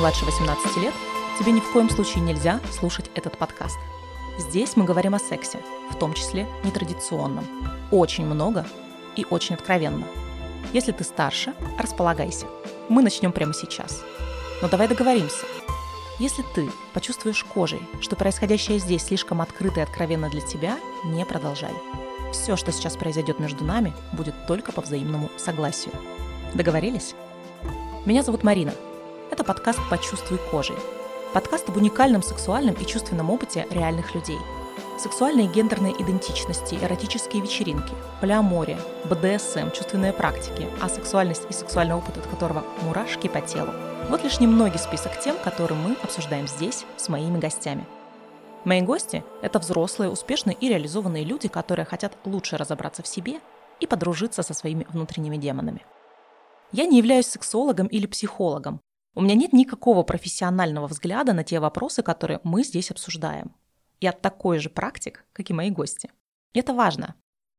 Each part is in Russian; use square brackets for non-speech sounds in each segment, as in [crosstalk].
Младше 18 лет, тебе ни в коем случае нельзя слушать этот подкаст. Здесь мы говорим о сексе, в том числе нетрадиционном. Очень много и очень откровенно. Если ты старше, располагайся. Мы начнем прямо сейчас. Но давай договоримся. Если ты почувствуешь кожей, что происходящее здесь слишком открыто и откровенно для тебя, не продолжай. Все, что сейчас произойдет между нами, будет только по взаимному согласию. Договорились? Меня зовут Марина. Это подкаст «Почувствуй кожей». Подкаст об уникальном сексуальном и чувственном опыте реальных людей. Сексуальные и гендерные идентичности, эротические вечеринки, полиамория, БДСМ, чувственные практики, а сексуальность и сексуальный опыт, от которого мурашки по телу. Вот лишь немногий список тем, которые мы обсуждаем здесь с моими гостями. Мои гости – это взрослые, успешные и реализованные люди, которые хотят лучше разобраться в себе и подружиться со своими внутренними демонами. Я не являюсь сексологом или психологом. У меня нет никакого профессионального взгляда на те вопросы, которые мы здесь обсуждаем. Я такой же практик, как и мои гости. Это важно.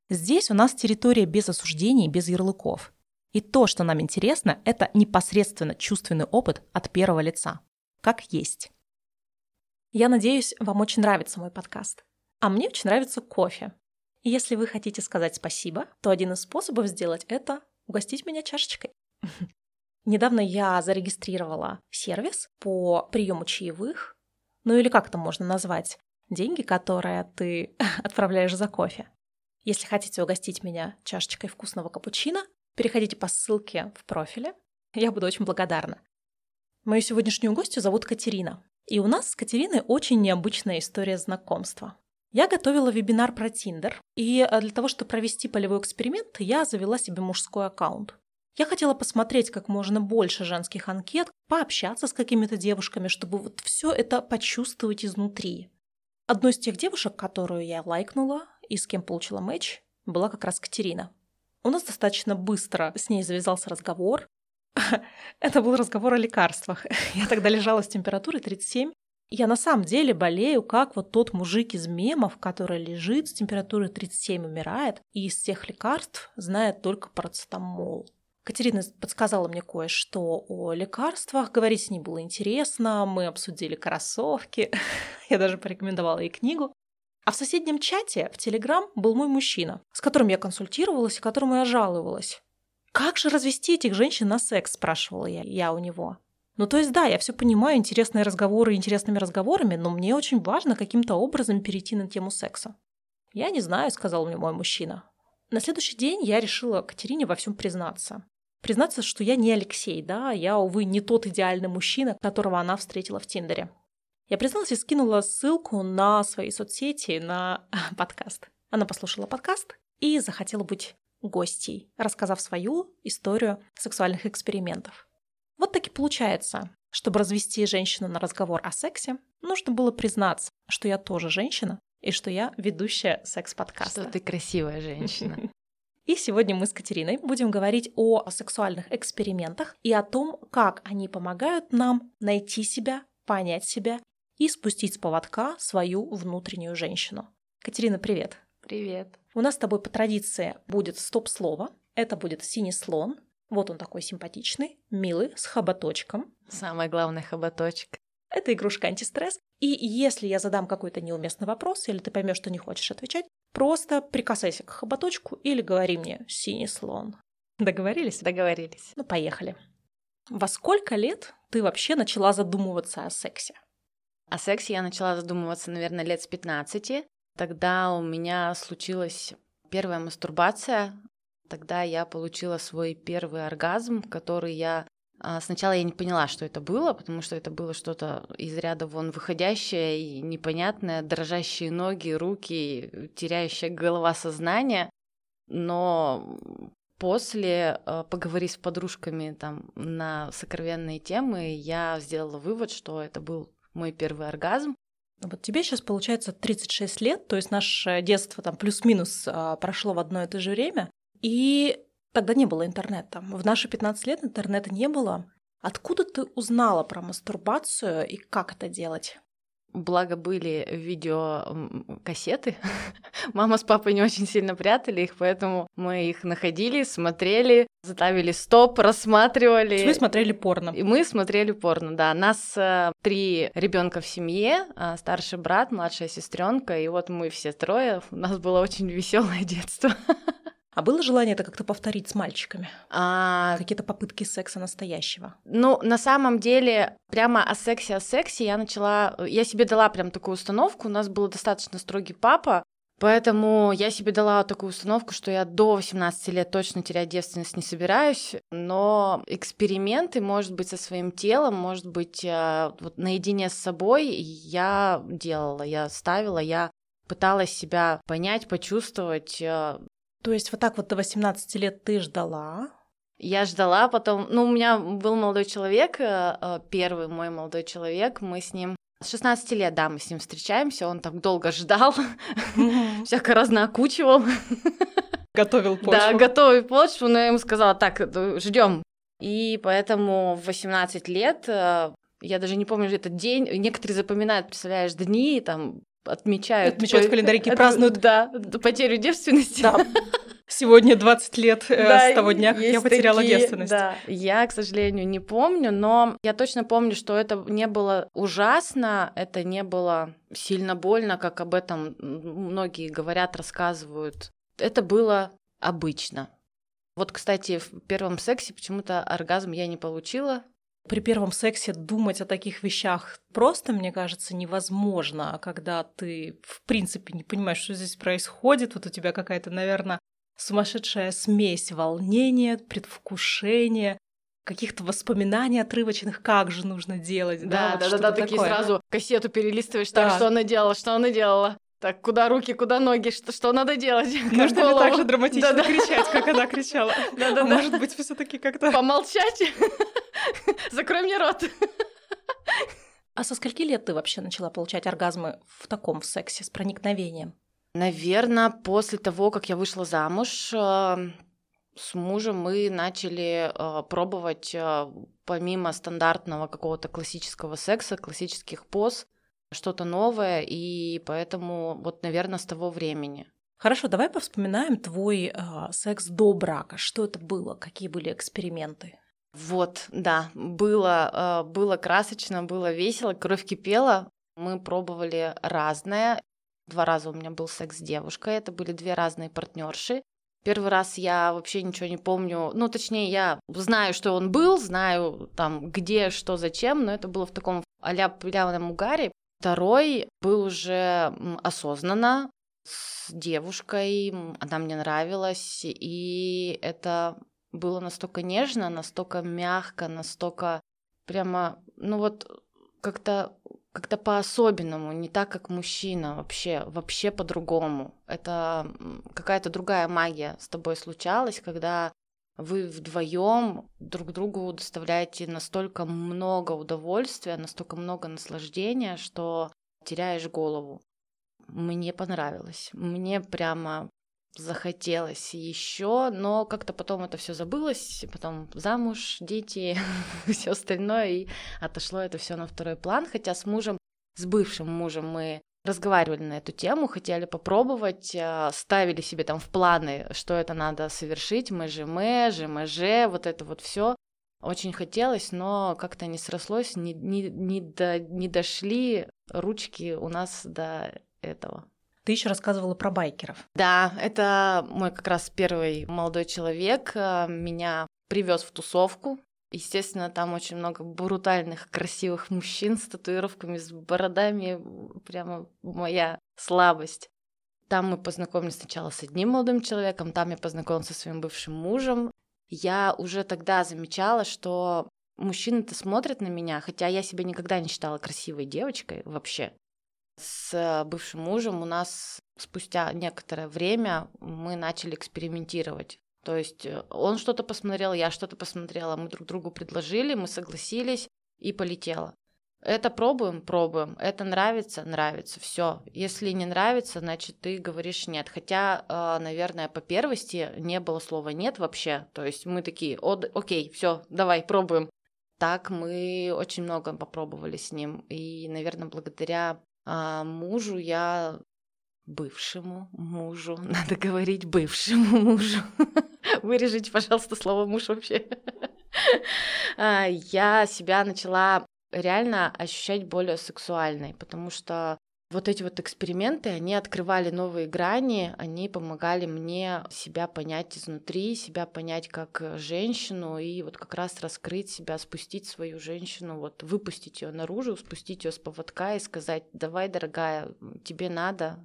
Здесь у нас территория без осуждений, без ярлыков. И то, что нам интересно, это непосредственно чувственный опыт от первого лица. Как есть. Я надеюсь, вам очень нравится мой подкаст. А мне очень нравится кофе. И если вы хотите сказать спасибо, то один из способов сделать это – угостить меня чашечкой. [laughs] Недавно я зарегистрировала сервис по приему чаевых, ну или как это можно назвать, деньги, которые ты [laughs] отправляешь за кофе. Если хотите угостить меня чашечкой вкусного капучино, переходите по ссылке в профиле. Я буду очень благодарна. Мою сегодняшнюю гостью зовут Катерина. И у нас с Катериной очень необычная история знакомства. Я готовила вебинар про Тиндер, и э, для того, чтобы провести полевой эксперимент, я завела себе мужской аккаунт. Я хотела посмотреть как можно больше женских анкет, пообщаться с какими-то девушками, чтобы вот все это почувствовать изнутри. Одной из тех девушек, которую я лайкнула и с кем получила матч, была как раз Катерина. У нас достаточно быстро с ней завязался разговор. [laughs] Это был разговор о лекарствах. [laughs] Я тогда лежала с температурой 37. Я на самом деле болею, как вот тот мужик из мемов, который лежит с температурой 37, умирает, и из всех лекарств знает только парацетамол. Катерина подсказала мне кое-что о лекарствах, говорить с ней было интересно, мы обсудили кроссовки, [laughs] я даже порекомендовала ей книгу. А в соседнем чате в Телеграм был мой мужчина, с которым я консультировалась и которому я жаловалась. «Как же развести этих женщин на секс?» – спрашивала я, я у него. Ну, то есть, да, я все понимаю, интересные разговоры интересными разговорами, но мне очень важно каким-то образом перейти на тему секса. «Я не знаю», – сказал мне мой мужчина. На следующий день я решила Катерине во всем признаться признаться, что я не Алексей, да, я, увы, не тот идеальный мужчина, которого она встретила в Тиндере. Я призналась и скинула ссылку на свои соцсети, на [laughs] подкаст. Она послушала подкаст и захотела быть гостей, рассказав свою историю сексуальных экспериментов. Вот так и получается. Чтобы развести женщину на разговор о сексе, нужно было признаться, что я тоже женщина и что я ведущая секс-подкаста. Что ты красивая женщина. [laughs] И сегодня мы с Катериной будем говорить о сексуальных экспериментах и о том, как они помогают нам найти себя, понять себя и спустить с поводка свою внутреннюю женщину. Катерина, привет. Привет. У нас с тобой по традиции будет стоп-слово. Это будет синий слон. Вот он такой симпатичный, милый, с хоботочком. Самый главный хоботочек. Это игрушка антистресс. И если я задам какой-то неуместный вопрос, или ты поймешь, что не хочешь отвечать, Просто прикасайся к хоботочку или говори мне «синий слон». Договорились? Договорились. Ну, поехали. Во сколько лет ты вообще начала задумываться о сексе? О сексе я начала задумываться, наверное, лет с 15. Тогда у меня случилась первая мастурбация. Тогда я получила свой первый оргазм, который я сначала я не поняла, что это было, потому что это было что-то из ряда вон выходящее и непонятное, дрожащие ноги, руки, теряющая голова сознания. Но после, а, поговорив с подружками там на сокровенные темы, я сделала вывод, что это был мой первый оргазм. Вот тебе сейчас получается 36 лет, то есть наше детство там плюс-минус а, прошло в одно и то же время. И Тогда не было интернета. В наши 15 лет интернета не было. Откуда ты узнала про мастурбацию и как это делать? Благо были видеокассеты. [laughs] Мама с папой не очень сильно прятали их, поэтому мы их находили, смотрели, ставили стоп, рассматривали. Вы смотрели порно. И мы смотрели порно, да. Нас э, три ребенка в семье, э, старший брат, младшая сестренка, и вот мы все трое. У нас было очень веселое [laughs] детство. А было желание это как-то повторить с мальчиками? А... Какие-то попытки секса настоящего? Ну, на самом деле, прямо о сексе, о сексе я начала... Я себе дала прям такую установку. У нас был достаточно строгий папа, Поэтому я себе дала такую установку, что я до 18 лет точно терять девственность не собираюсь, но эксперименты, может быть, со своим телом, может быть, э, вот наедине с собой я делала, я ставила, я пыталась себя понять, почувствовать, э, то есть вот так вот до 18 лет ты ждала? Я ждала, потом, ну, у меня был молодой человек, э, э, первый мой молодой человек, мы с ним с 16 лет, да, мы с ним встречаемся, он так долго ждал, [laughs] всяко разнокучивал. [laughs] Готовил почву. Да, готовил почву, но я ему сказала, так, ждем. И поэтому в 18 лет, э, я даже не помню этот день, некоторые запоминают, представляешь, дни, там, отмечают. Отмечают в календарике, празднуют. Да, потерю девственности. Да. Сегодня 20 лет э, да, с того дня, как я потеряла такие, девственность. Да, я, к сожалению, не помню, но я точно помню, что это не было ужасно, это не было сильно больно, как об этом многие говорят, рассказывают. Это было обычно. Вот, кстати, в первом сексе почему-то оргазм я не получила, при первом сексе думать о таких вещах просто, мне кажется, невозможно, когда ты, в принципе, не понимаешь, что здесь происходит. Вот у тебя какая-то, наверное, сумасшедшая смесь волнения, предвкушения, каких-то воспоминаний отрывочных, как же нужно делать. Да, да, да, да, такие сразу кассету перелистываешь, так, что она делала, что она делала. Так, куда руки, куда ноги, что, что надо делать? Нужно ли так же драматично да, кричать, как она кричала? [laughs] Да, да, а Может быть, все таки как-то... Помолчать? [laughs] Закрой мне рот. [laughs] А со скольки лет ты вообще начала получать оргазмы в таком в сексе с проникновением? Наверное, после того, как я вышла замуж, э, с мужем мы начали э, пробовать э, помимо стандартного какого-то классического секса, классических поз, что-то новое, и поэтому вот, наверное, с того времени. Хорошо, давай повспоминаем твой э, секс до брака. Что это было? Какие были эксперименты? Вот, да, было, э, было красочно, было весело, кровь кипела. Мы пробовали разное. Два раза у меня был секс с девушкой, это были две разные партнерши. Первый раз я вообще ничего не помню. Ну, точнее, я знаю, что он был, знаю там где, что, зачем, но это было в таком а-ля пылявном угаре. Второй был уже осознанно с девушкой, она мне нравилась, и это было настолько нежно, настолько мягко, настолько прямо, ну вот как-то как-то по-особенному, не так, как мужчина, вообще, вообще по-другому. Это какая-то другая магия с тобой случалась, когда вы вдвоем друг другу доставляете настолько много удовольствия, настолько много наслаждения, что теряешь голову. Мне понравилось. Мне прямо захотелось еще, но как-то потом это все забылось, потом замуж, дети, [laughs] все остальное, и отошло это все на второй план. Хотя с мужем, с бывшим мужем мы разговаривали на эту тему, хотели попробовать, э, ставили себе там в планы, что это надо совершить, МЖМ, ЖМЖ, вот это вот все. Очень хотелось, но как-то не срослось, не, не, не, до, не дошли ручки у нас до этого. Ты еще рассказывала про байкеров. Да, это мой как раз первый молодой человек. Э, меня привез в тусовку. Естественно, там очень много брутальных, красивых мужчин с татуировками, с бородами. Прямо моя слабость. Там мы познакомились сначала с одним молодым человеком, там я познакомилась со своим бывшим мужем. Я уже тогда замечала, что мужчины-то смотрят на меня, хотя я себя никогда не считала красивой девочкой вообще. С бывшим мужем у нас спустя некоторое время мы начали экспериментировать. То есть э, он что-то посмотрел, я что-то посмотрела, мы друг другу предложили, мы согласились и полетело. Это пробуем, пробуем. Это нравится, нравится. Все. Если не нравится, значит ты говоришь нет. Хотя, э, наверное, по первости не было слова нет вообще. То есть мы такие, О, окей, все, давай, пробуем. так мы очень много попробовали с ним. И, наверное, благодаря а, мужу я бывшему мужу, [laughs] надо говорить бывшему мужу. [laughs] Вырежите, пожалуйста, слово муж вообще. [laughs] А, я себя начала реально ощущать более сексуальной, потому что вот эти вот эксперименты, они открывали новые грани, они помогали мне себя понять изнутри, себя понять как женщину и вот как раз раскрыть себя, спустить свою женщину, вот выпустить ее наружу, спустить ее с поводка и сказать, давай, дорогая, тебе надо.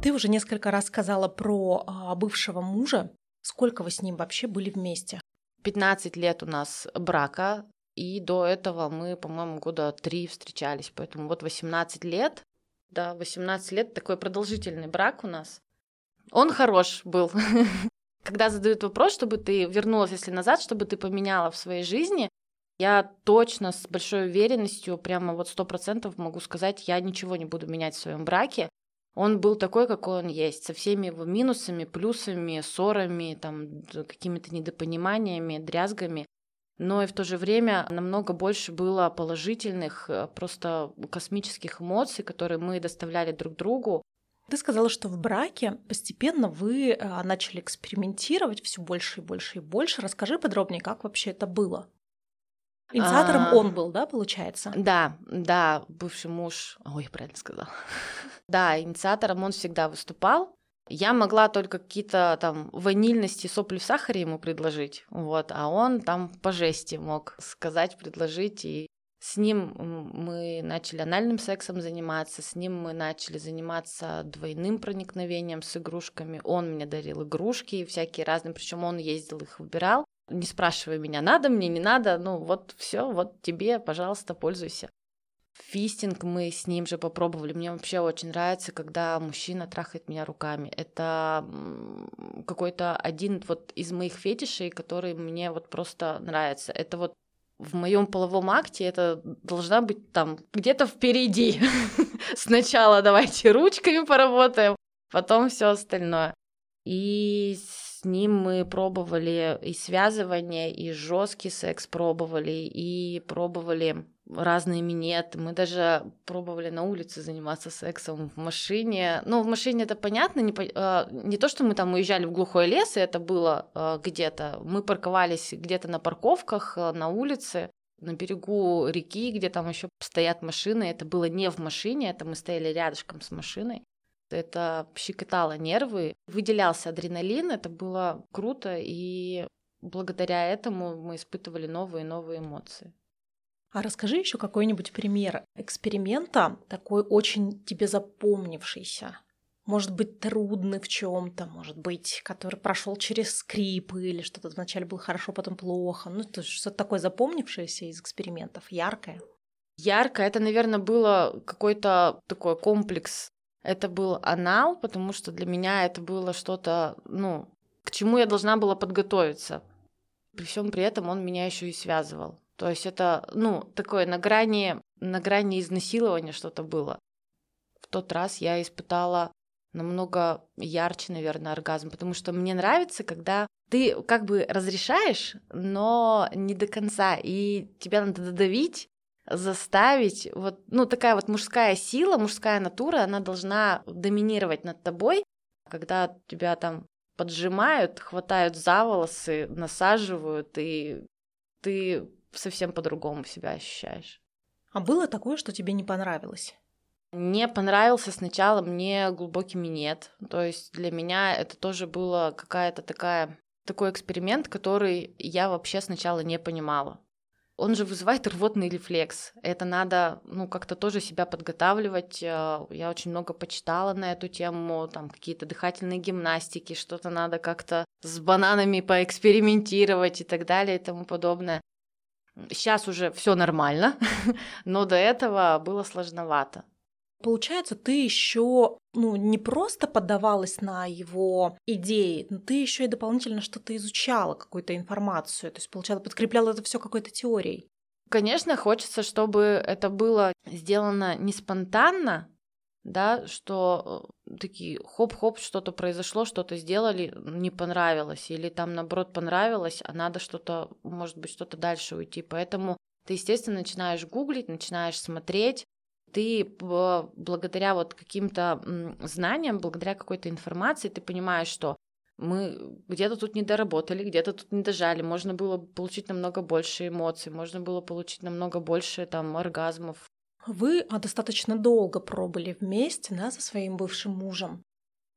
Ты уже несколько раз сказала про а, бывшего мужа. Сколько вы с ним вообще были вместе? 15 лет у нас брака, и до этого мы, по-моему, года три встречались, поэтому вот 18 лет, да, 18 лет, такой продолжительный брак у нас. Он хорош был. [laughs] Когда задают вопрос, чтобы ты вернулась, если назад, чтобы ты поменяла в своей жизни, я точно с большой уверенностью, прямо вот сто процентов могу сказать, я ничего не буду менять в своем браке. Он был такой, какой он есть, со всеми его минусами, плюсами, ссорами, там, какими-то недопониманиями, дрязгами. Но и в то же время намного больше было положительных, э, просто космических эмоций, которые мы доставляли друг другу. Ты сказала, что в браке постепенно вы э, начали экспериментировать все больше и больше и больше. Расскажи подробнее, как вообще это было. Инициатором а, он был, да, получается? Да, да, бывший муж. Ой, я правильно сказала. [laughs] да, инициатором он всегда выступал. Я могла только какие-то там ванильности, сопли в сахаре ему предложить, вот, а он там по жести мог сказать, предложить, и с ним мы начали анальным сексом заниматься, с ним мы начали заниматься двойным проникновением с игрушками. Он мне дарил игрушки всякие разные, причем он ездил их выбирал не спрашивай меня, надо мне, не надо, ну вот все, вот тебе, пожалуйста, пользуйся. Фистинг мы с ним же попробовали. Мне вообще очень нравится, когда мужчина трахает меня руками. Это какой-то один вот из моих фетишей, который мне вот просто нравится. Это вот в моем половом акте это должна быть там где-то впереди. [laughs] Сначала давайте ручками поработаем, потом все остальное. И ним мы пробовали и связывание, и жесткий секс пробовали, и пробовали разные минеты. Мы даже пробовали на улице заниматься сексом в машине. Ну, в машине это понятно, не, э, не то, что мы там уезжали в глухой лес, и это было э, где-то. Мы парковались где-то на парковках, э, на улице, на берегу реки, где там еще стоят машины. Это было не в машине, это мы стояли рядышком с машиной. Это щекотало нервы, выделялся адреналин, это было круто, и благодаря этому мы испытывали новые и новые эмоции. А расскажи еще какой-нибудь пример эксперимента, такой очень тебе запомнившийся. Может быть, трудный в чем-то, может быть, который прошел через скрипы или что-то вначале было хорошо, потом плохо. Ну, то что-то такое запомнившееся из экспериментов, яркое. Ярко, это, наверное, было какой-то такой комплекс это был анал, потому что для меня это было что-то, ну, к чему я должна была подготовиться. При всем при этом он меня еще и связывал. То есть это, ну, такое на грани, на грани изнасилования что-то было. В тот раз я испытала намного ярче, наверное, оргазм, потому что мне нравится, когда ты как бы разрешаешь, но не до конца, и тебя надо додавить, заставить, вот, ну, такая вот мужская сила, мужская натура, она должна доминировать над тобой, когда тебя там поджимают, хватают за волосы, насаживают, и ты совсем по-другому себя ощущаешь. А было такое, что тебе не понравилось? Не понравился сначала мне глубокий минет. То есть для меня это тоже было какая-то такая такой эксперимент, который я вообще сначала не понимала он же вызывает рвотный рефлекс. Это надо, ну, как-то тоже себя подготавливать. Э, я очень много почитала на эту тему, там какие-то дыхательные гимнастики, что-то надо как-то с бананами поэкспериментировать и так далее и тому подобное. Сейчас уже все нормально, [laughs] но до этого было сложновато. Получается, ты еще ну, не просто поддавалась на его идеи, но ты еще и дополнительно что-то изучала, какую-то информацию. То есть, получается, подкрепляла это все какой-то теорией. Конечно, хочется, чтобы это было сделано не спонтанно, да, что э, такие хоп-хоп, что-то произошло, что-то сделали, не понравилось, или там наоборот понравилось, а надо что-то, может быть, что-то дальше уйти. Поэтому ты, естественно, начинаешь гуглить, начинаешь смотреть, ты благодаря вот каким-то знаниям, благодаря какой-то информации, ты понимаешь, что мы где-то тут не доработали, где-то тут не дожали, можно было получить намного больше эмоций, можно было получить намного больше там оргазмов. Вы а, достаточно долго пробыли вместе, да, со своим бывшим мужем.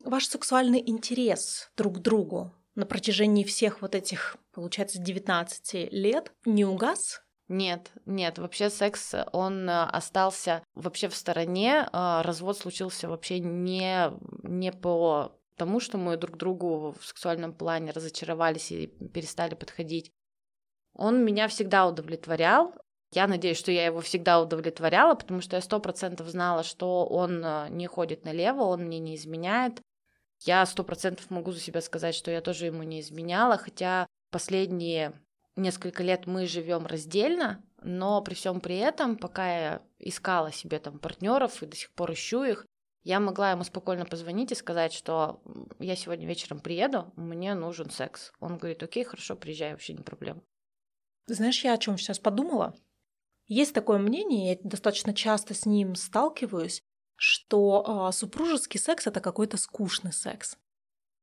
Ваш сексуальный интерес друг к другу на протяжении всех вот этих, получается, 19 лет не угас? Нет, нет, вообще секс, он э, остался вообще в стороне, а, развод случился вообще не, не по тому, что мы друг другу в сексуальном плане разочаровались и перестали подходить. Он меня всегда удовлетворял. Я надеюсь, что я его всегда удовлетворяла, потому что я сто процентов знала, что он э, не ходит налево, он мне не изменяет. Я сто процентов могу за себя сказать, что я тоже ему не изменяла, хотя последние несколько лет мы живем раздельно, но при всем при этом, пока я искала себе там партнеров и до сих пор ищу их, я могла ему спокойно позвонить и сказать, что я сегодня вечером приеду, мне нужен секс. Он говорит, окей, хорошо, приезжай, вообще не проблема. Знаешь, я о чем сейчас подумала? Есть такое мнение, я достаточно часто с ним сталкиваюсь, что э, супружеский секс это какой-то скучный секс.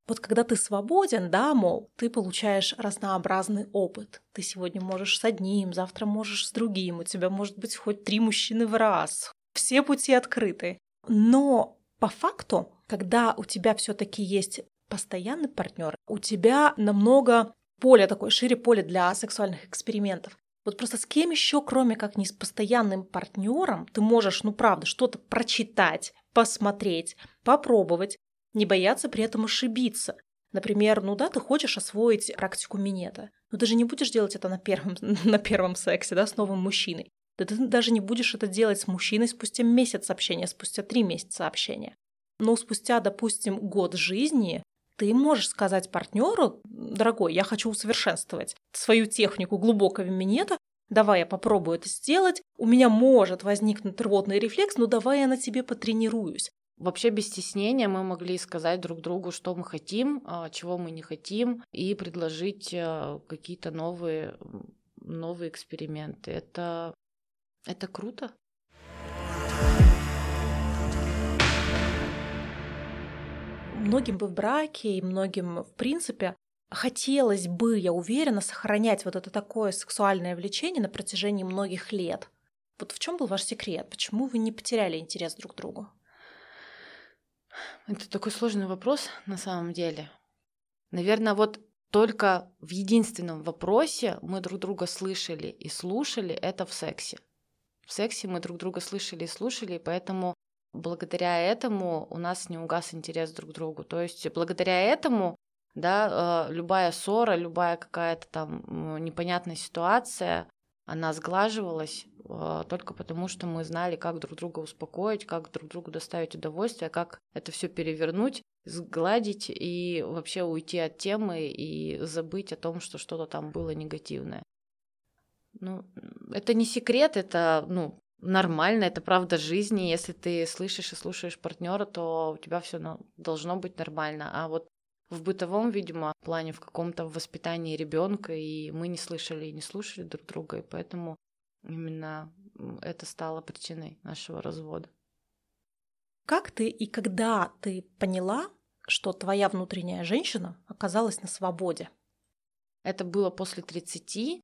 Вот когда ты свободен, да, мол, ты получаешь разнообразный опыт. Ты сегодня можешь с одним, завтра можешь с другим, у тебя может быть хоть три мужчины в раз. Все пути открыты. Но по факту, когда у тебя все-таки есть постоянный партнер, у тебя намного поле такое, шире поле для сексуальных экспериментов. Вот просто с кем еще, кроме как не с постоянным партнером, ты можешь, ну правда, что-то прочитать, посмотреть, попробовать, не бояться при этом ошибиться. Например, ну да, ты хочешь освоить практику минета, но ты же не будешь делать это на первом, [laughs] на первом сексе, да, с новым мужчиной. Да ты даже не будешь это делать с мужчиной спустя месяц общения, спустя три месяца общения. Но спустя, допустим, год жизни ты можешь сказать партнеру, дорогой, я хочу усовершенствовать свою технику глубокого минета, давай я попробую это сделать, у меня может возникнуть рвотный рефлекс, но давай я на тебе потренируюсь. Вообще без стеснения мы могли сказать друг другу, что мы хотим, а, чего мы не хотим, и предложить а, какие-то новые, новые эксперименты. Это, это круто. Многим бы в браке и многим в принципе хотелось бы, я уверена, сохранять вот это такое сексуальное влечение на протяжении многих лет. Вот в чем был ваш секрет? Почему вы не потеряли интерес друг к другу? Это такой сложный вопрос на самом деле. Наверное, вот только в единственном вопросе мы друг друга слышали и слушали, это в сексе. В сексе мы друг друга слышали и слушали, и поэтому благодаря этому у нас не угас интерес друг к другу. То есть благодаря этому да, э, любая ссора, любая какая-то там непонятная ситуация, она сглаживалась э, только потому, что мы знали, как друг друга успокоить, как друг другу доставить удовольствие, как это все перевернуть, сгладить и вообще уйти от темы и забыть о том, что что-то там было негативное. Ну, это не секрет, это, ну, нормально, это правда жизни. Если ты слышишь и слушаешь партнера, то у тебя все должно быть нормально. А вот в бытовом, видимо, плане, в каком-то воспитании ребенка, и мы не слышали и не слушали друг друга, и поэтому именно это стало причиной нашего развода. Как ты и когда ты поняла, что твоя внутренняя женщина оказалась на свободе? Это было после 30.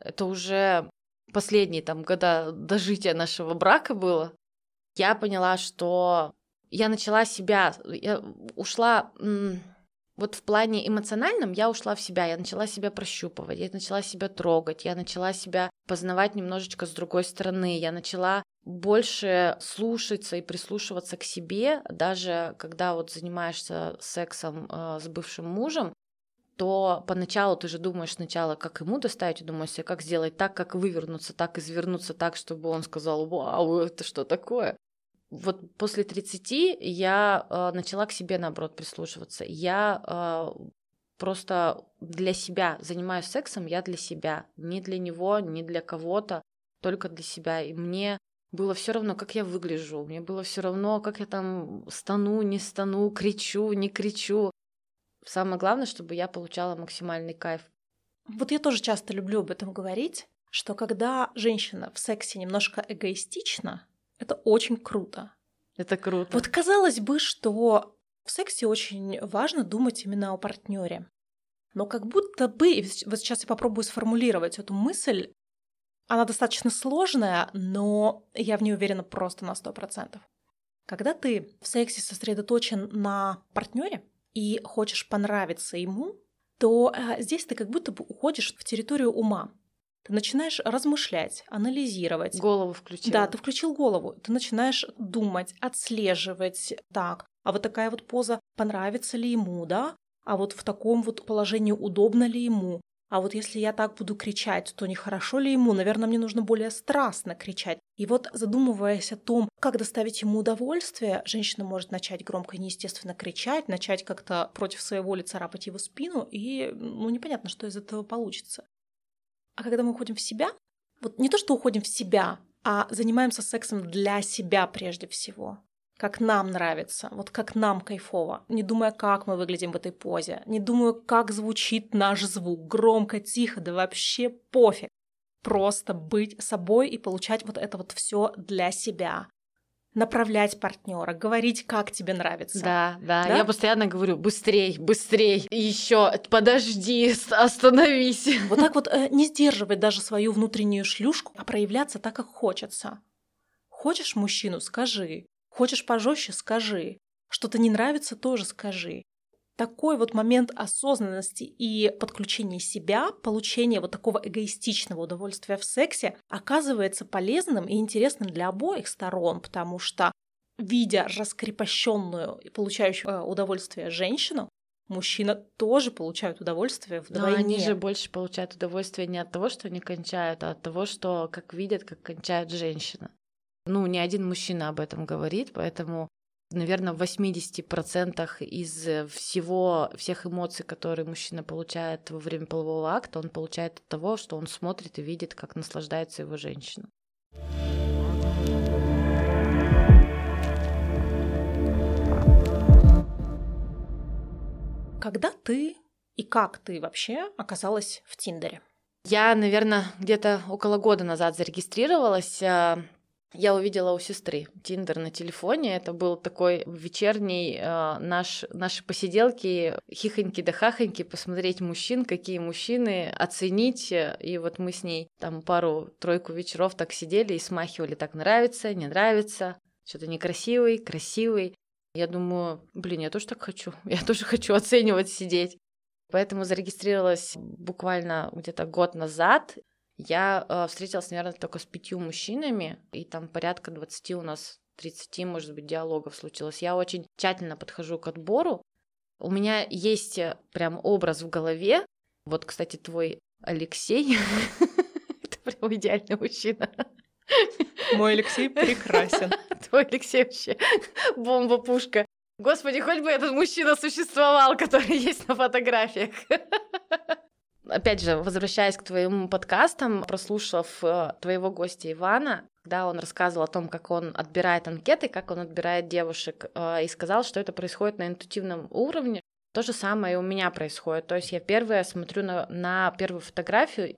Это уже последние там года дожития нашего брака было. Я поняла, что я начала себя, я ушла вот в плане эмоциональном я ушла в себя, я начала себя прощупывать, я начала себя трогать, я начала себя познавать немножечко с другой стороны, я начала больше слушаться и прислушиваться к себе, даже когда вот занимаешься сексом э, с бывшим мужем, то поначалу ты же думаешь сначала, как ему доставить удовольствие, как сделать так, как вывернуться, так извернуться так, чтобы он сказал, вау, это что такое? Вот после 30 я э, начала к себе, наоборот, прислушиваться. Я э, просто для себя занимаюсь сексом, я для себя, не для него, не для кого-то, только для себя. И мне было все равно, как я выгляжу, мне было все равно, как я там стану, не стану, кричу, не кричу. Самое главное, чтобы я получала максимальный кайф. Вот я тоже часто люблю об этом говорить, что когда женщина в сексе немножко эгоистична, это очень круто. Это круто. Вот казалось бы, что в сексе очень важно думать именно о партнере. Но как будто бы, вот сейчас я попробую сформулировать эту мысль, она достаточно сложная, но я в ней уверена просто на 100%. Когда ты в сексе сосредоточен на партнере и хочешь понравиться ему, то э, здесь ты как будто бы уходишь в территорию ума. Ты начинаешь размышлять, анализировать. Голову включил. Да, ты включил голову. Ты начинаешь думать, отслеживать. Так, а вот такая вот поза, понравится ли ему, да? А вот в таком вот положении удобно ли ему? А вот если я так буду кричать, то нехорошо ли ему? Наверное, мне нужно более страстно кричать. И вот задумываясь о том, как доставить ему удовольствие, женщина может начать громко и неестественно кричать, начать как-то против своей воли царапать его спину, и ну непонятно, что из этого получится. А когда мы уходим в себя, вот не то, что уходим в себя, а занимаемся сексом для себя прежде всего. Как нам нравится, вот как нам кайфово, не думая, как мы выглядим в этой позе, не думая, как звучит наш звук, громко, тихо, да вообще пофиг. Просто быть собой и получать вот это вот все для себя направлять партнера, говорить, как тебе нравится. Да, да, да? Я постоянно говорю, быстрей, быстрей, еще, подожди, остановись. [laughs] Вот так вот э, не сдерживать даже свою внутреннюю шлюшку, а проявляться так, как хочется. Хочешь мужчину, скажи. Хочешь пожестче, скажи. Что-то не нравится, тоже скажи такой вот момент осознанности и подключения себя, получения вот такого эгоистичного удовольствия в сексе оказывается полезным и интересным для обоих сторон, потому что видя раскрепощенную и получающую э, удовольствие женщину, мужчина тоже получает удовольствие вдвойне. Но они же больше получают удовольствие не от того, что они кончают, а от того, что как видят, как кончает женщина. Ну, ни один мужчина об этом говорит, поэтому наверное, в 80% из э, всего, всех эмоций, которые мужчина получает во время полового акта, он получает от того, что он смотрит и видит, как наслаждается его женщина. Когда ты и как ты вообще оказалась в Тиндере? Я, наверное, где-то около года назад зарегистрировалась. Я увидела у сестры Тиндер на телефоне. Это был такой вечерний э, наш, наши посиделки, хихоньки да хахоньки, посмотреть мужчин, какие мужчины, оценить. И вот мы с ней там пару-тройку вечеров так сидели и смахивали, так нравится, не нравится, что-то некрасивый, красивый. Я думаю, блин, я тоже так хочу. [laughs] Я тоже хочу оценивать, сидеть. Поэтому зарегистрировалась буквально где-то год назад. Я э, встретилась, наверное, только с пятью мужчинами, и там порядка 20 у нас 30, может быть, диалогов случилось. Я очень тщательно подхожу к отбору. У меня есть э, прям образ в голове. Вот, кстати, твой Алексей, [laughs] это прям идеальный мужчина. Мой Алексей прекрасен. [laughs] Твой Алексей вообще бомба-пушка. Господи, хоть бы этот мужчина существовал, который [laughs] есть на фотографиях. Опять же, возвращаясь к твоим подкастам, прослушав э, твоего гостя Ивана, когда он рассказывал о том, как он отбирает анкеты, как он отбирает девушек, э, и сказал, что это происходит на интуитивном уровне. То же самое и у меня происходит. То есть я первое смотрю на, на первую фотографию,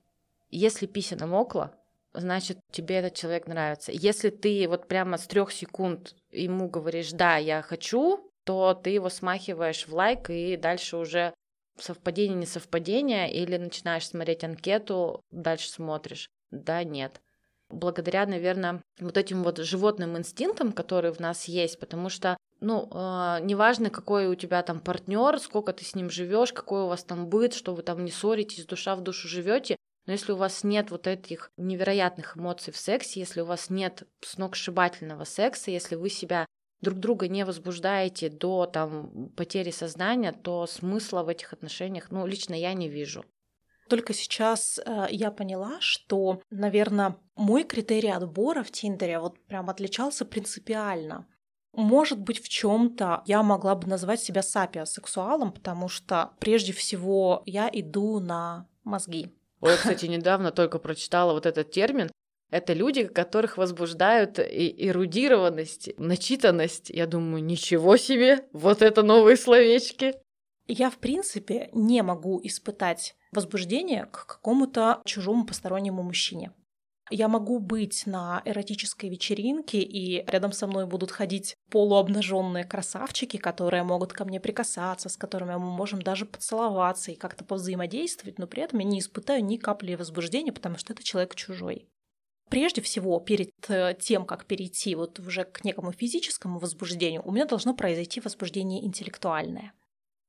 если пися намокла, значит, тебе этот человек нравится. Если ты вот прямо с трех секунд ему говоришь, да, я хочу, то ты его смахиваешь в лайк и дальше уже совпадение, не совпадение, или начинаешь смотреть анкету, дальше смотришь, да, нет. Благодаря, наверное, вот этим вот животным инстинктам, которые в нас есть, потому что ну, э, неважно, какой у тебя там партнер, сколько ты с ним живешь, какой у вас там быт, что вы там не ссоритесь, душа в душу живете, но если у вас нет вот этих невероятных эмоций в сексе, если у вас нет сногсшибательного секса, если вы себя друг друга не возбуждаете до там, потери сознания, то смысла в этих отношениях, ну, лично я не вижу. Только сейчас э, я поняла, что, наверное, мой критерий отбора в Тиндере вот прям отличался принципиально. Может быть, в чем-то я могла бы назвать себя сапиосексуалом, потому что прежде всего я иду на мозги. Ой, я, кстати, [laughs] недавно только прочитала вот этот термин Это люди, которых возбуждают и эрудированность, начитанность. Я думаю, ничего себе, вот это новые словечки. Я, в принципе, не могу испытать возбуждение к какому-то чужому постороннему мужчине. Я могу быть на эротической вечеринке, и рядом со мной будут ходить полуобнаженные красавчики, которые могут ко мне прикасаться, с которыми мы можем даже поцеловаться и как-то повзаимодействовать, но при этом я не испытаю ни капли возбуждения, потому что это человек чужой. Прежде всего, перед э, тем, как перейти вот уже к некому физическому возбуждению, у меня должно произойти возбуждение интеллектуальное.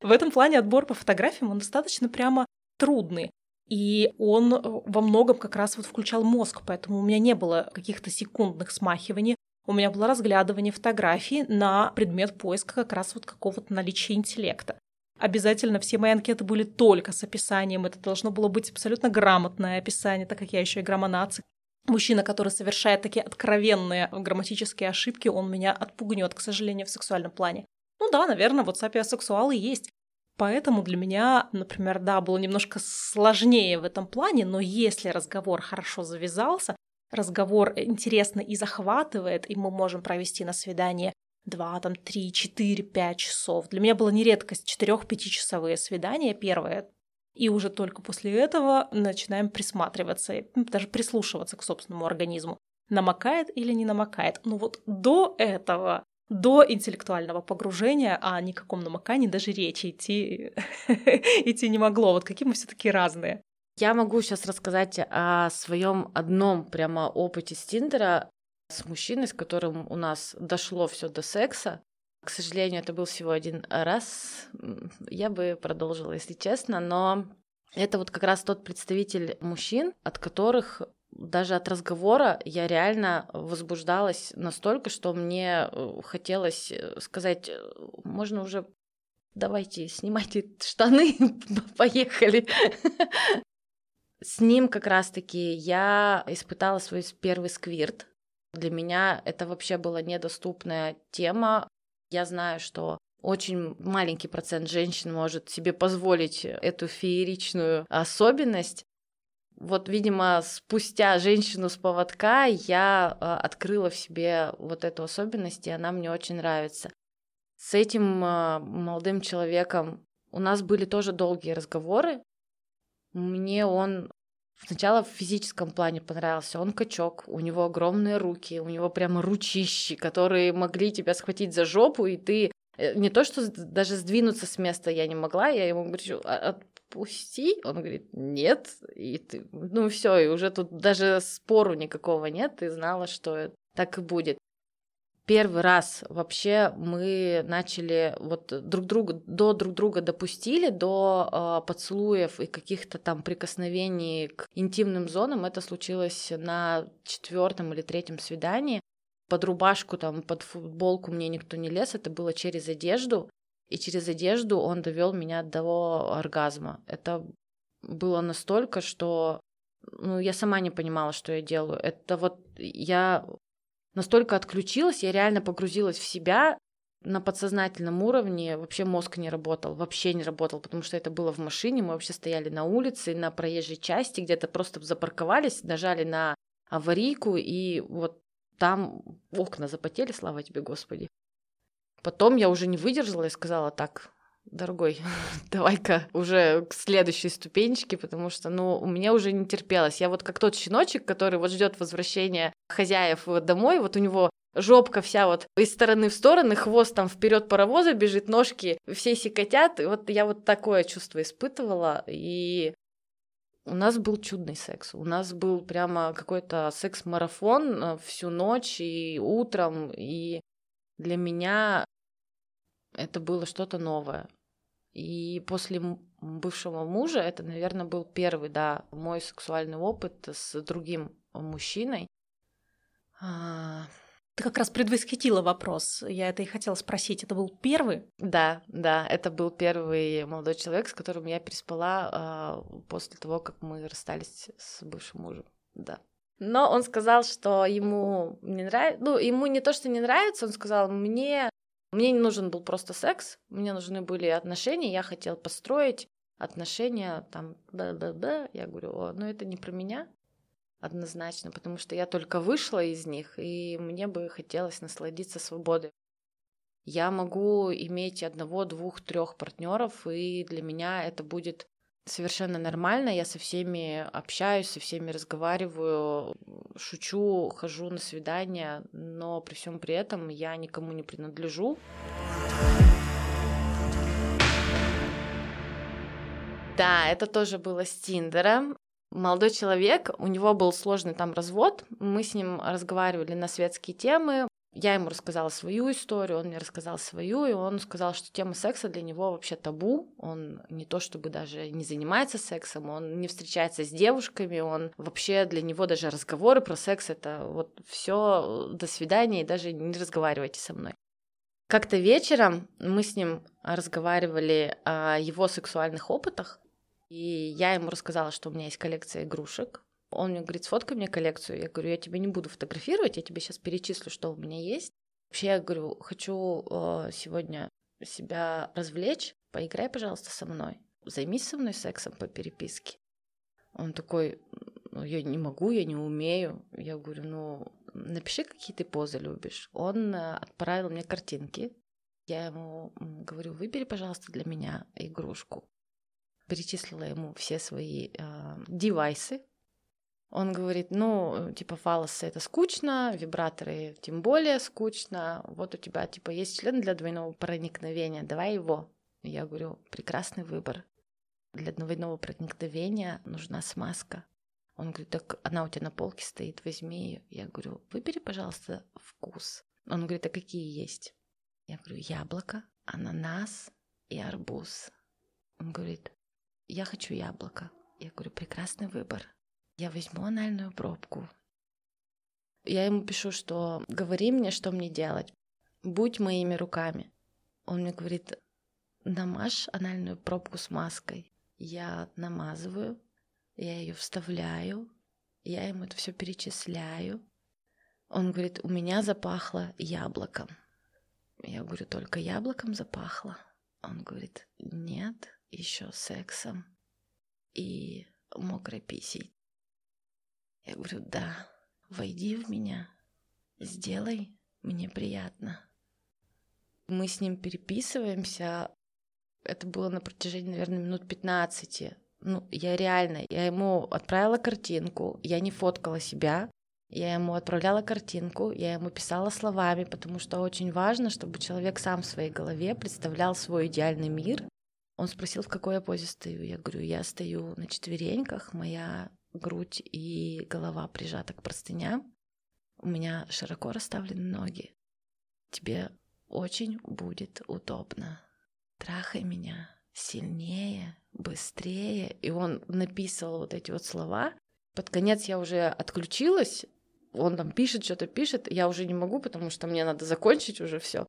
В этом плане отбор по фотографиям, он достаточно прямо трудный. И он э, во многом как раз вот включал мозг, поэтому у меня не было каких-то секундных смахиваний. У меня было разглядывание фотографий на предмет поиска как раз вот какого-то наличия интеллекта. Обязательно все мои анкеты были только с описанием. Это должно было быть абсолютно грамотное описание, так как я еще и граммонацик. Мужчина, который совершает такие откровенные грамматические ошибки, он меня отпугнет, к сожалению, в сексуальном плане. Ну да, наверное, вот сапиосексуалы есть. Поэтому для меня, например, да, было немножко сложнее в этом плане, но если разговор хорошо завязался, разговор интересно и захватывает, и мы можем провести на свидание два, там, три, четыре, пять часов. Для меня была не редкость четырех-пятичасовые свидания первые. И уже только после этого начинаем присматриваться, даже прислушиваться к собственному организму. Намокает или не намокает. Но вот до этого до интеллектуального погружения, а о каком намокании даже речи идти, [laughs] идти не могло. Вот какие мы все таки разные. Я могу сейчас рассказать о своем одном прямо опыте с Тиндера с мужчиной, с которым у нас дошло все до секса. К сожалению, это был всего один раз. Я бы продолжила, если честно, но это вот как раз тот представитель мужчин, от которых даже от разговора я реально возбуждалась настолько, что мне э, хотелось э, сказать, э, можно уже давайте снимайте штаны, [laughs] поехали. [laughs] С ним как раз-таки я испытала свой первый сквирт. Для меня это вообще была недоступная тема. Я знаю, что очень маленький процент женщин может себе позволить эту фееричную особенность, вот, видимо, спустя женщину с поводка я э, открыла в себе вот эту особенность, и она мне очень нравится. С этим э, молодым человеком у нас были тоже долгие разговоры. Мне он сначала в физическом плане понравился. Он качок, у него огромные руки, у него прямо ручищи, которые могли тебя схватить за жопу, и ты э, не то, что даже сдвинуться с места я не могла, я ему говорю, «А, отпусти. Он говорит, нет. И ты, ну все, и уже тут даже спору никакого нет. Ты знала, что так и будет. Первый раз вообще мы начали вот друг друга до друг друга допустили до э, поцелуев и каких-то там прикосновений к интимным зонам. Это случилось на четвертом или третьем свидании. Под рубашку, там, под футболку мне никто не лез, это было через одежду. И через одежду он довел меня до оргазма. Это было настолько, что ну, я сама не понимала, что я делаю. Это вот я настолько отключилась, я реально погрузилась в себя на подсознательном уровне. Вообще мозг не работал, вообще не работал, потому что это было в машине. Мы вообще стояли на улице, на проезжей части, где-то просто запарковались, нажали на аварийку, и вот там окна запотели, слава тебе, Господи. Потом я уже не выдержала и сказала так, дорогой, [laughs] давай-ка уже к следующей ступенечке, потому что, ну, у меня уже не терпелось. Я вот как тот щеночек, который вот ждет возвращения хозяев домой, вот у него жопка вся вот из стороны в стороны, хвост там вперед паровоза бежит, ножки все сикотят. И вот я вот такое чувство испытывала, и у нас был чудный секс. У нас был прямо какой-то секс-марафон э, всю ночь и утром, и для меня это было что-то новое. И после бывшего мужа это, наверное, был первый, да, мой сексуальный опыт с другим мужчиной. А, Ты как раз предвосхитила вопрос. Я это и хотела спросить. Это был первый? Да, да, это был первый молодой человек, с которым я переспала э, после того, как мы расстались с бывшим мужем. Да. Но он сказал, что ему не нравится, ну, ему не то, что не нравится, он сказал, мне, мне не нужен был просто секс, мне нужны были отношения, я хотел построить отношения, там, да-да-да, я говорю, о, ну это не про меня. однозначно, потому что я только вышла из них, и мне бы хотелось насладиться свободой. Я могу иметь одного, двух, трех партнеров, и для меня это будет совершенно нормально. Я со всеми общаюсь, со всеми разговариваю, шучу, хожу на свидания, но при всем при этом я никому не принадлежу. Да, это тоже было с Тиндера. Молодой человек, у него был сложный там развод, мы с ним разговаривали на светские темы, я ему рассказала свою историю, он мне рассказал свою, и он сказал, что тема секса для него вообще табу. Он не то чтобы даже не занимается сексом, он не встречается с девушками, он вообще для него даже разговоры про секс это вот все до свидания и даже не разговаривайте со мной. Как-то вечером мы с ним разговаривали о его сексуальных опытах, и я ему рассказала, что у меня есть коллекция игрушек, он мне говорит, сфоткай мне коллекцию. Я говорю, я тебе не буду фотографировать, я тебе сейчас перечислю, что у меня есть. Вообще, я говорю, хочу э, сегодня себя развлечь, поиграй, пожалуйста, со мной. Займись со мной сексом по переписке. Он такой, ну, я не могу, я не умею. Я говорю, ну, напиши, какие ты позы любишь. Он э, отправил мне картинки. Я ему говорю, выбери, пожалуйста, для меня игрушку. Перечислила ему все свои э, девайсы, он говорит, ну, типа, фалосы это скучно, вибраторы тем более скучно. Вот у тебя, типа, есть член для двойного проникновения, давай его. Я говорю, прекрасный выбор. Для двойного проникновения нужна смазка. Он говорит, так она у тебя на полке стоит, возьми ее. Я говорю, выбери, пожалуйста, вкус. Он говорит, а какие есть? Я говорю, яблоко, ананас и арбуз. Он говорит, я хочу яблоко. Я говорю, прекрасный выбор я возьму анальную пробку. Я ему пишу, что говори мне, что мне делать. Будь моими руками. Он мне говорит, намажь анальную пробку с маской. Я намазываю, я ее вставляю, я ему это все перечисляю. Он говорит, у меня запахло яблоком. Я говорю, только яблоком запахло. Он говорит, нет, еще сексом и мокрой писей. Я говорю, да, войди в меня, сделай мне приятно. Мы с ним переписываемся. Это было на протяжении, наверное, минут 15. Ну, я реально, я ему отправила картинку, я не фоткала себя, я ему отправляла картинку, я ему писала словами, потому что очень важно, чтобы человек сам в своей голове представлял свой идеальный мир. Он спросил, в какой я позе стою. Я говорю, я стою на четвереньках, моя грудь и голова прижата к простыням. У меня широко расставлены ноги. Тебе очень будет удобно. Трахай меня сильнее, быстрее. И он написал вот эти вот слова. Под конец я уже отключилась. Он там пишет, что-то пишет. Я уже не могу, потому что мне надо закончить уже все.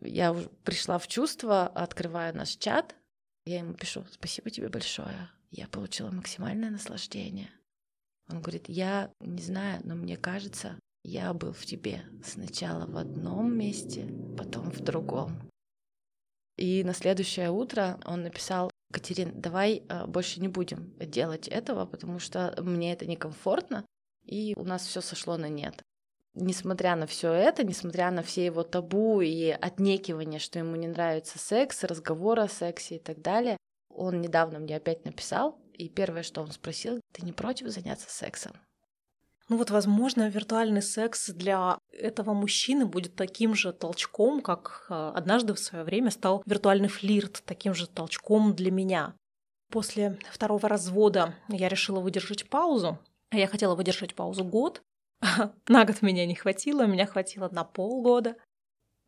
Я уже пришла в чувство, открываю наш чат. Я ему пишу, спасибо тебе большое. Я получила максимальное наслаждение. Он говорит, я не знаю, но мне кажется, я был в тебе сначала в одном месте, потом в другом. И на следующее утро он написал, Катерин, давай а, больше не будем делать этого, потому что мне это некомфортно, и у нас все сошло на нет. Несмотря на все это, несмотря на все его табу и отнекивание, что ему не нравится секс, разговор о сексе и так далее, он недавно мне опять написал, и первое, что он спросил, ты не против заняться сексом? Ну вот, возможно, виртуальный секс для этого мужчины будет таким же толчком, как а, однажды в свое время стал виртуальный флирт таким же толчком для меня. После второго развода я решила выдержать паузу. Я хотела выдержать паузу год. [laughs] На год меня не хватило, меня хватило на полгода.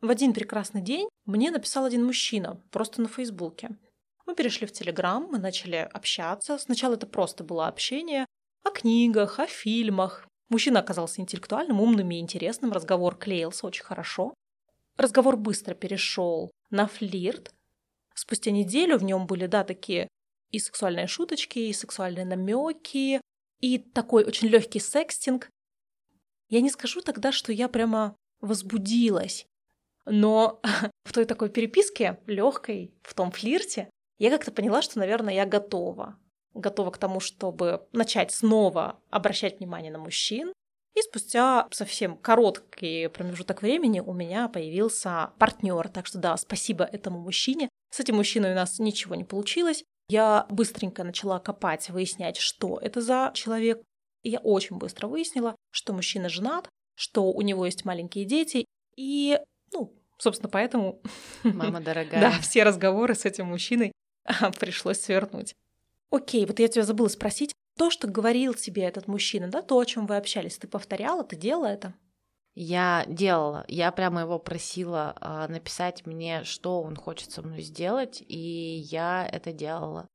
В один прекрасный день мне написал один мужчина, просто на Фейсбуке. Мы перешли в Телеграм, мы начали общаться. Сначала это просто было общение о книгах, о фильмах. Мужчина оказался интеллектуальным, умным и интересным, разговор клеился очень хорошо. Разговор быстро перешел на флирт. Спустя неделю в нем были, да, такие и сексуальные шуточки, и сексуальные намеки, и такой очень легкий секстинг. Я не скажу тогда, что я прямо возбудилась, но [laughs] в той такой переписке легкой, в том флирте, я как-то поняла, что, наверное, я готова. готова к тому, чтобы начать снова обращать внимание на мужчин. И спустя совсем короткий промежуток времени у меня появился партнер. Так что да, спасибо этому мужчине. С этим мужчиной у нас ничего не получилось. Я быстренько начала копать, выяснять, что это за человек. И я очень быстро выяснила, что мужчина женат, что у него есть маленькие дети. И, ну, собственно, поэтому... Мама [laughs] дорогая. Да, все разговоры с этим мужчиной [laughs] пришлось свернуть. Окей, вот я тебя забыла спросить, то, что говорил тебе этот мужчина, да, то, о чем вы общались, ты повторяла, ты делала это? Я делала, я прямо его просила э, написать мне, что он хочет со мной сделать, и я это делала.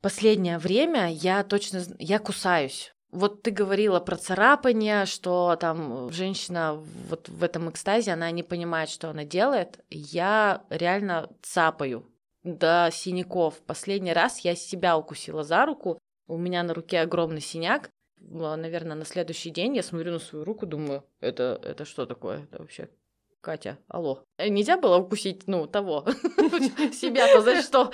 Последнее время я точно, я кусаюсь. Вот ты говорила про царапание, что там женщина вот в этом экстазе, она не понимает, что она делает. Я реально цапаю до синяков. Последний раз я себя укусила за руку, у меня на руке огромный синяк. Наверное, на следующий день я смотрю на свою руку, думаю, это, это что такое? Это вообще Катя, алло. Э, нельзя было укусить, ну, того, [laughs] себя-то за что?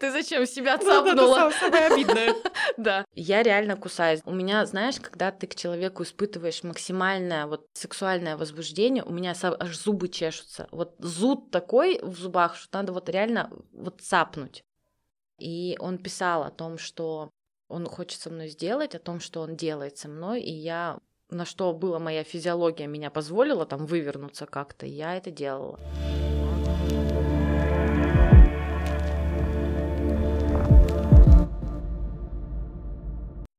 Ты зачем себя ну цапнула? самое обидное. [laughs] Да. Я реально кусаюсь. У меня, знаешь, когда ты к человеку испытываешь максимальное вот сексуальное возбуждение, у меня аж зубы чешутся. Вот зуд такой в зубах, что надо вот реально вот цапнуть. И он писал о том, что он хочет со мной сделать, о том, что он делает со мной, и я на что была моя физиология, меня позволила там вывернуться как-то, я это делала.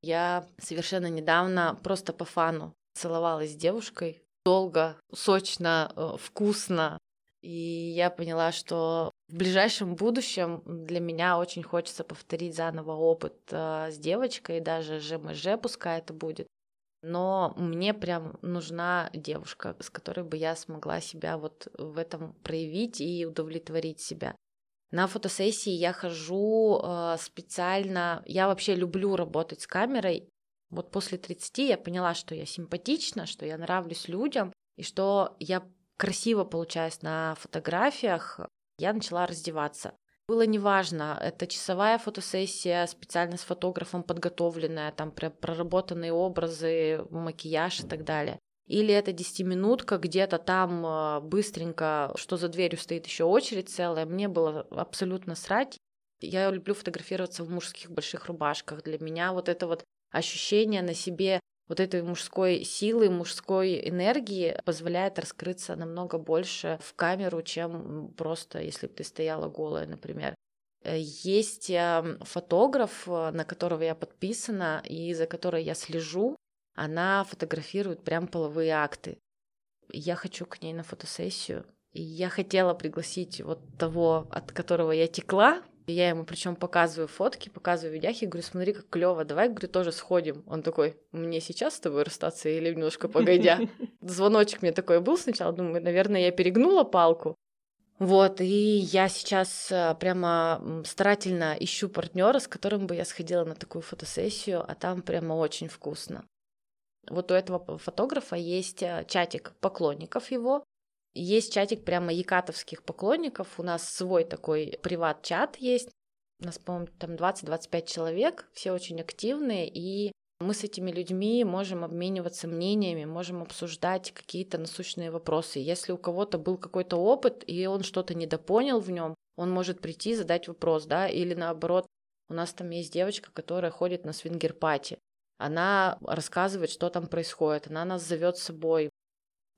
Я совершенно недавно просто по фану целовалась с девушкой. Долго, сочно, э, вкусно. И я поняла, что в ближайшем будущем для меня очень хочется повторить заново опыт э, с девочкой, даже ЖМЖ, пускай это будет. Но мне прям нужна девушка, с которой бы я смогла себя вот в этом проявить и удовлетворить себя. На фотосессии я хожу э, специально, я вообще люблю работать с камерой. Вот после 30 я поняла, что я симпатична, что я нравлюсь людям, и что я красиво получаюсь на фотографиях. Я начала раздеваться. Было неважно, это часовая фотосессия, специально с фотографом подготовленная, там проработанные образы, макияж и так далее. Или это 10-минутка, где-то там а, быстренько, что за дверью стоит еще очередь целая. Мне было абсолютно срать. Я люблю фотографироваться в мужских больших рубашках. Для меня вот это вот ощущение на себе вот этой мужской силы, мужской энергии позволяет раскрыться намного больше в камеру, чем просто если бы ты стояла голая, например. Э, есть фотограф, э, на которого я подписана и за которой я слежу, она фотографирует прям половые акты. Я хочу к ней на фотосессию. И я хотела пригласить вот того, от которого я текла. Я ему причем показываю фотки, показываю видяхи, говорю, смотри, как клево, давай, говорю, тоже сходим. Он такой, мне сейчас с тобой расстаться или немножко погодя? [laughs] Звоночек мне такой был сначала, думаю, наверное, я перегнула палку. Вот, и я сейчас э, прямо старательно ищу партнера, с которым бы я сходила на такую фотосессию, а там прямо очень вкусно. Вот у этого фотографа есть э, чатик поклонников его, есть чатик прямо якатовских поклонников, у нас свой такой приват-чат есть, у нас, по-моему, там 20-25 человек, все очень активные, и мы с этими людьми можем обмениваться мнениями, можем обсуждать какие-то насущные вопросы. Если у кого-то был какой-то опыт, и он что-то недопонял в нем, он может прийти, задать вопрос, да, или наоборот, у нас там есть девочка, которая ходит на свингер-пати она рассказывает, что там происходит, она нас зовет с собой.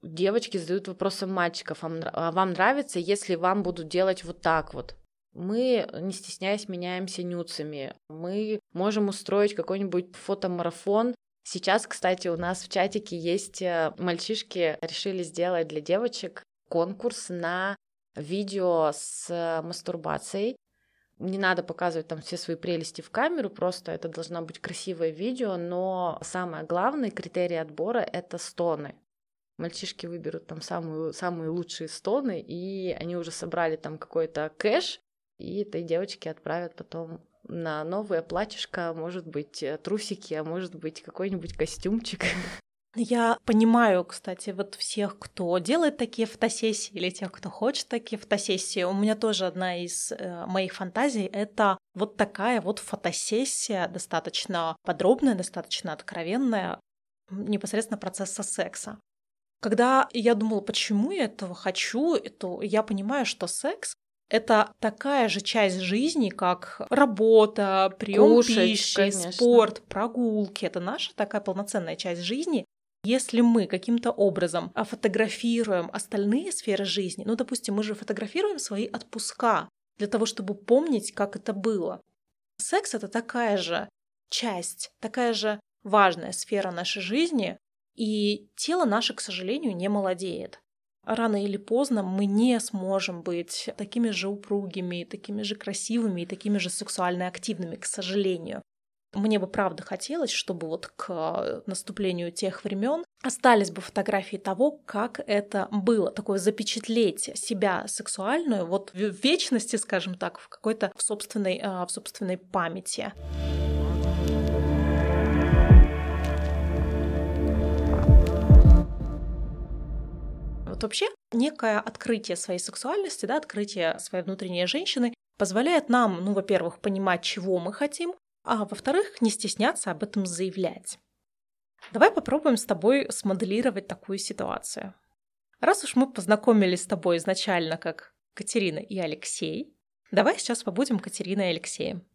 Девочки задают вопросы мальчиков, а вам нравится, если вам будут делать вот так вот? Мы, не стесняясь, меняемся нюцами. Мы можем устроить какой-нибудь фотомарафон. Сейчас, кстати, у нас в чатике есть э, мальчишки, решили сделать для девочек конкурс на видео с мастурбацией не надо показывать там все свои прелести в камеру, просто это должна быть красивое видео, но самое главное критерий отбора — это стоны. Мальчишки выберут там самые, самые лучшие стоны, и они уже собрали там какой-то кэш, и этой девочке отправят потом на новое платьишко, может быть, э, трусики, а может быть, какой-нибудь костюмчик. [laughs] Я понимаю, кстати, вот всех, кто делает такие фотосессии или тех, кто хочет такие фотосессии. У меня тоже одна из э, моих фантазий — это вот такая вот фотосессия, достаточно подробная, достаточно откровенная, непосредственно процесса секса. Когда я думала, почему я этого хочу, то я понимаю, что секс это такая же часть жизни, как работа, прием пищи, конечно. спорт, прогулки. Это наша такая полноценная часть жизни. Если мы каким-то образом фотографируем остальные сферы жизни, ну, допустим, мы же фотографируем свои отпуска для того, чтобы помнить, как это было. Секс — это такая же часть, такая же важная сфера нашей жизни, и тело наше, к сожалению, не молодеет рано или поздно мы не сможем быть такими же упругими, такими же красивыми и такими же сексуально активными, к сожалению. Мне бы правда хотелось, чтобы вот к наступлению тех времен остались бы фотографии того, как это было, такое запечатлеть себя сексуальную вот в вечности, скажем так, в какой-то в собственной, а, в собственной памяти. вообще некое открытие своей сексуальности, да, открытие своей внутренней женщины позволяет нам, ну, во-первых, понимать, чего мы хотим, а во-вторых, не стесняться об этом заявлять. Давай попробуем с тобой смоделировать такую ситуацию. Раз уж мы познакомились с тобой изначально как Катерина и Алексей, давай сейчас побудем Катериной и Алексеем.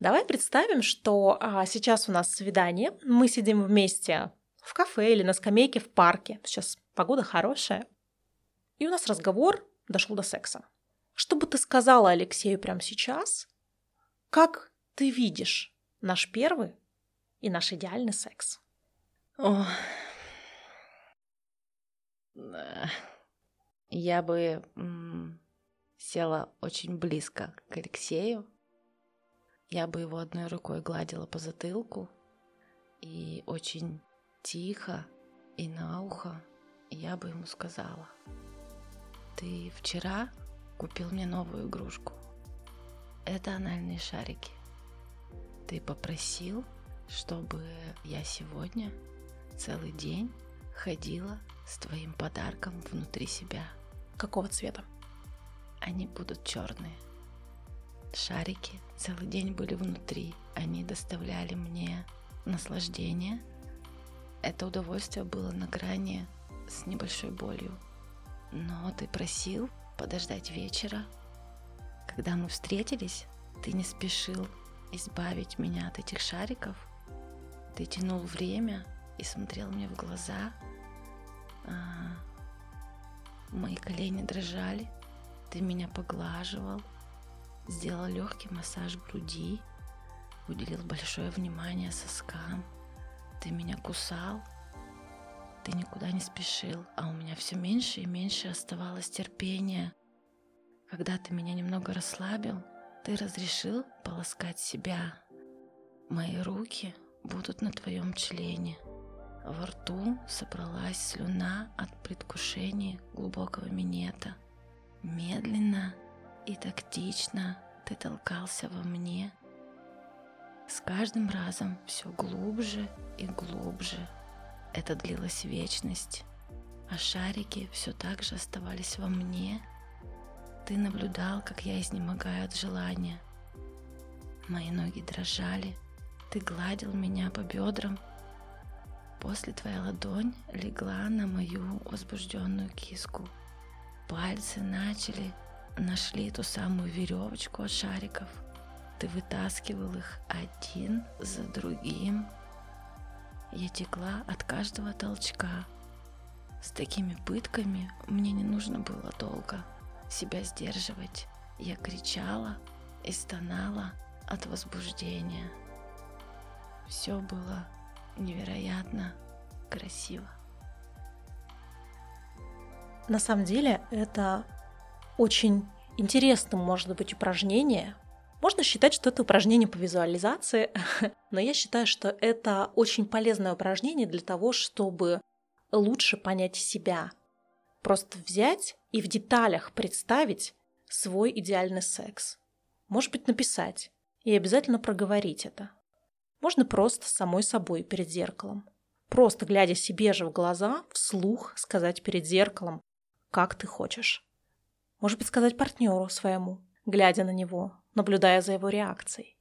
Давай представим, что а, сейчас у нас свидание, мы сидим вместе в кафе или на скамейке в парке. Сейчас погода хорошая, и у нас разговор дошел до секса. Что бы ты сказала Алексею прямо сейчас? Как ты видишь наш первый и наш идеальный секс? О. Я бы села очень близко к Алексею. Я бы его одной рукой гладила по затылку и очень тихо и на ухо я бы ему сказала – ты вчера купил мне новую игрушку. Это анальные шарики. Ты попросил, чтобы я сегодня целый день ходила с твоим подарком внутри себя. Какого цвета? Они будут черные. Шарики целый день были внутри. Они доставляли мне наслаждение. Это удовольствие было на грани с небольшой болью. Но ты просил подождать вечера. Когда мы встретились, ты не спешил избавить меня от этих шариков. Ты тянул время и смотрел мне в глаза. А, мои колени дрожали. Ты меня поглаживал, сделал легкий массаж груди, уделил большое внимание соскам. Ты меня кусал, ты никуда не спешил, а у меня все меньше и меньше оставалось терпения. Когда ты меня немного расслабил, ты разрешил полоскать себя. Мои руки будут на твоем члене. Во рту собралась слюна от предвкушения глубокого минета. Медленно и тактично ты толкался во мне. С каждым разом все глубже и глубже это длилась вечность, а шарики все так же оставались во мне. Ты наблюдал, как я изнемогаю от желания. Мои ноги дрожали, ты гладил меня по бедрам. После твоя ладонь легла на мою возбужденную киску. Пальцы начали, нашли ту самую веревочку от шариков. Ты вытаскивал их один за другим я текла от каждого толчка. С такими пытками мне не нужно было долго себя сдерживать. Я кричала и стонала от возбуждения. Все было невероятно красиво. На самом деле это очень интересным может быть упражнение, можно считать, что это упражнение по визуализации, [laughs] но я считаю, что это очень полезное упражнение для того, чтобы лучше понять себя. Просто взять и в деталях представить свой идеальный секс. Может быть, написать и обязательно проговорить это. Можно просто самой собой перед зеркалом. Просто глядя себе же в глаза, вслух сказать перед зеркалом, как ты хочешь. Может быть, сказать партнеру своему, глядя на него, наблюдая за его реакцией.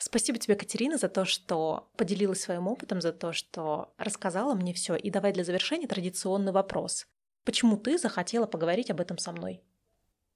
Спасибо тебе, Катерина, за то, что поделилась своим опытом, за то, что рассказала мне все. И давай для завершения традиционный вопрос. Почему ты захотела поговорить об этом со мной?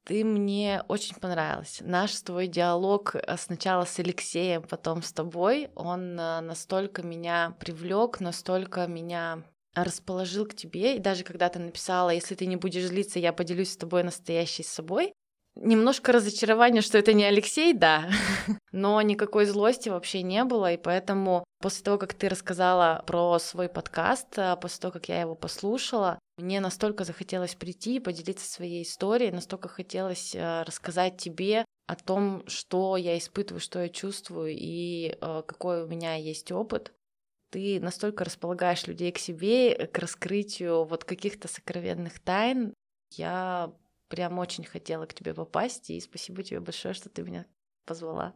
Ты мне очень понравилась. Наш твой диалог э, сначала с Алексеем, потом с тобой, он э, настолько меня привлек, настолько меня расположил к тебе. И даже когда ты написала, если ты не будешь злиться, я поделюсь с тобой настоящей собой, Немножко разочарование, что это не Алексей, да, [laughs] но никакой злости вообще не было, и поэтому после того, как ты рассказала про свой подкаст, а, после того, как я его послушала, мне настолько захотелось прийти и поделиться своей историей, настолько хотелось а, рассказать тебе о том, что я испытываю, что я чувствую и а, какой у меня есть опыт. Ты настолько располагаешь людей к себе, к раскрытию вот каких-то сокровенных тайн. Я прям очень хотела к тебе попасть, и спасибо тебе большое, что ты меня позвала.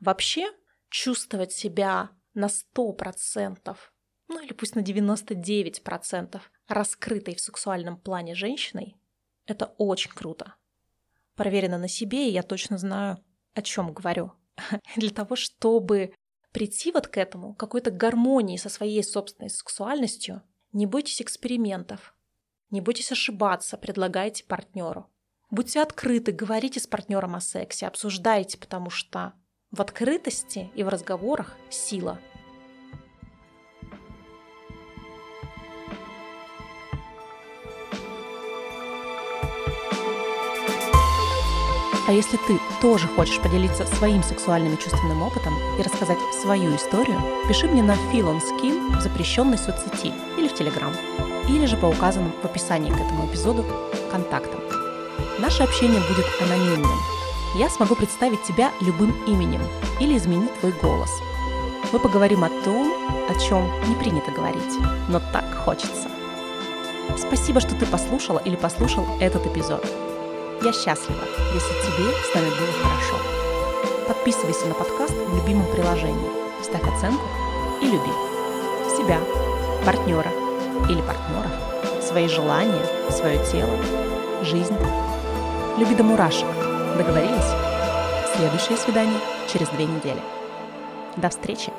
Вообще, чувствовать себя на сто процентов, ну или пусть на 99% раскрытой в сексуальном плане женщиной, это очень круто. Проверено на себе, и я точно знаю, о чем говорю. [laughs] Для того, чтобы прийти вот к этому, какой-то гармонии со своей собственной сексуальностью, не бойтесь экспериментов, не бойтесь ошибаться, предлагайте партнеру. Будьте открыты, говорите с партнером о сексе, обсуждайте, потому что в открытости и в разговорах сила. А если ты тоже хочешь поделиться своим сексуальным и чувственным опытом и рассказать свою историю, пиши мне на Feel on Skin в запрещенной соцсети или в Телеграм или же по указанным в описании к этому эпизоду контактам. Наше общение будет анонимным. Я смогу представить тебя любым именем или изменить твой голос. Мы поговорим о том, о чем не принято говорить, но так хочется. Спасибо, что ты послушала или послушал этот эпизод. Я счастлива, если тебе с нами было хорошо. Подписывайся на подкаст в любимом приложении, ставь оценку и люби себя, партнера или партнеров, свои желания, свое тело, жизнь. Люби до мурашек. Договорились? Следующее свидание через две недели. До встречи!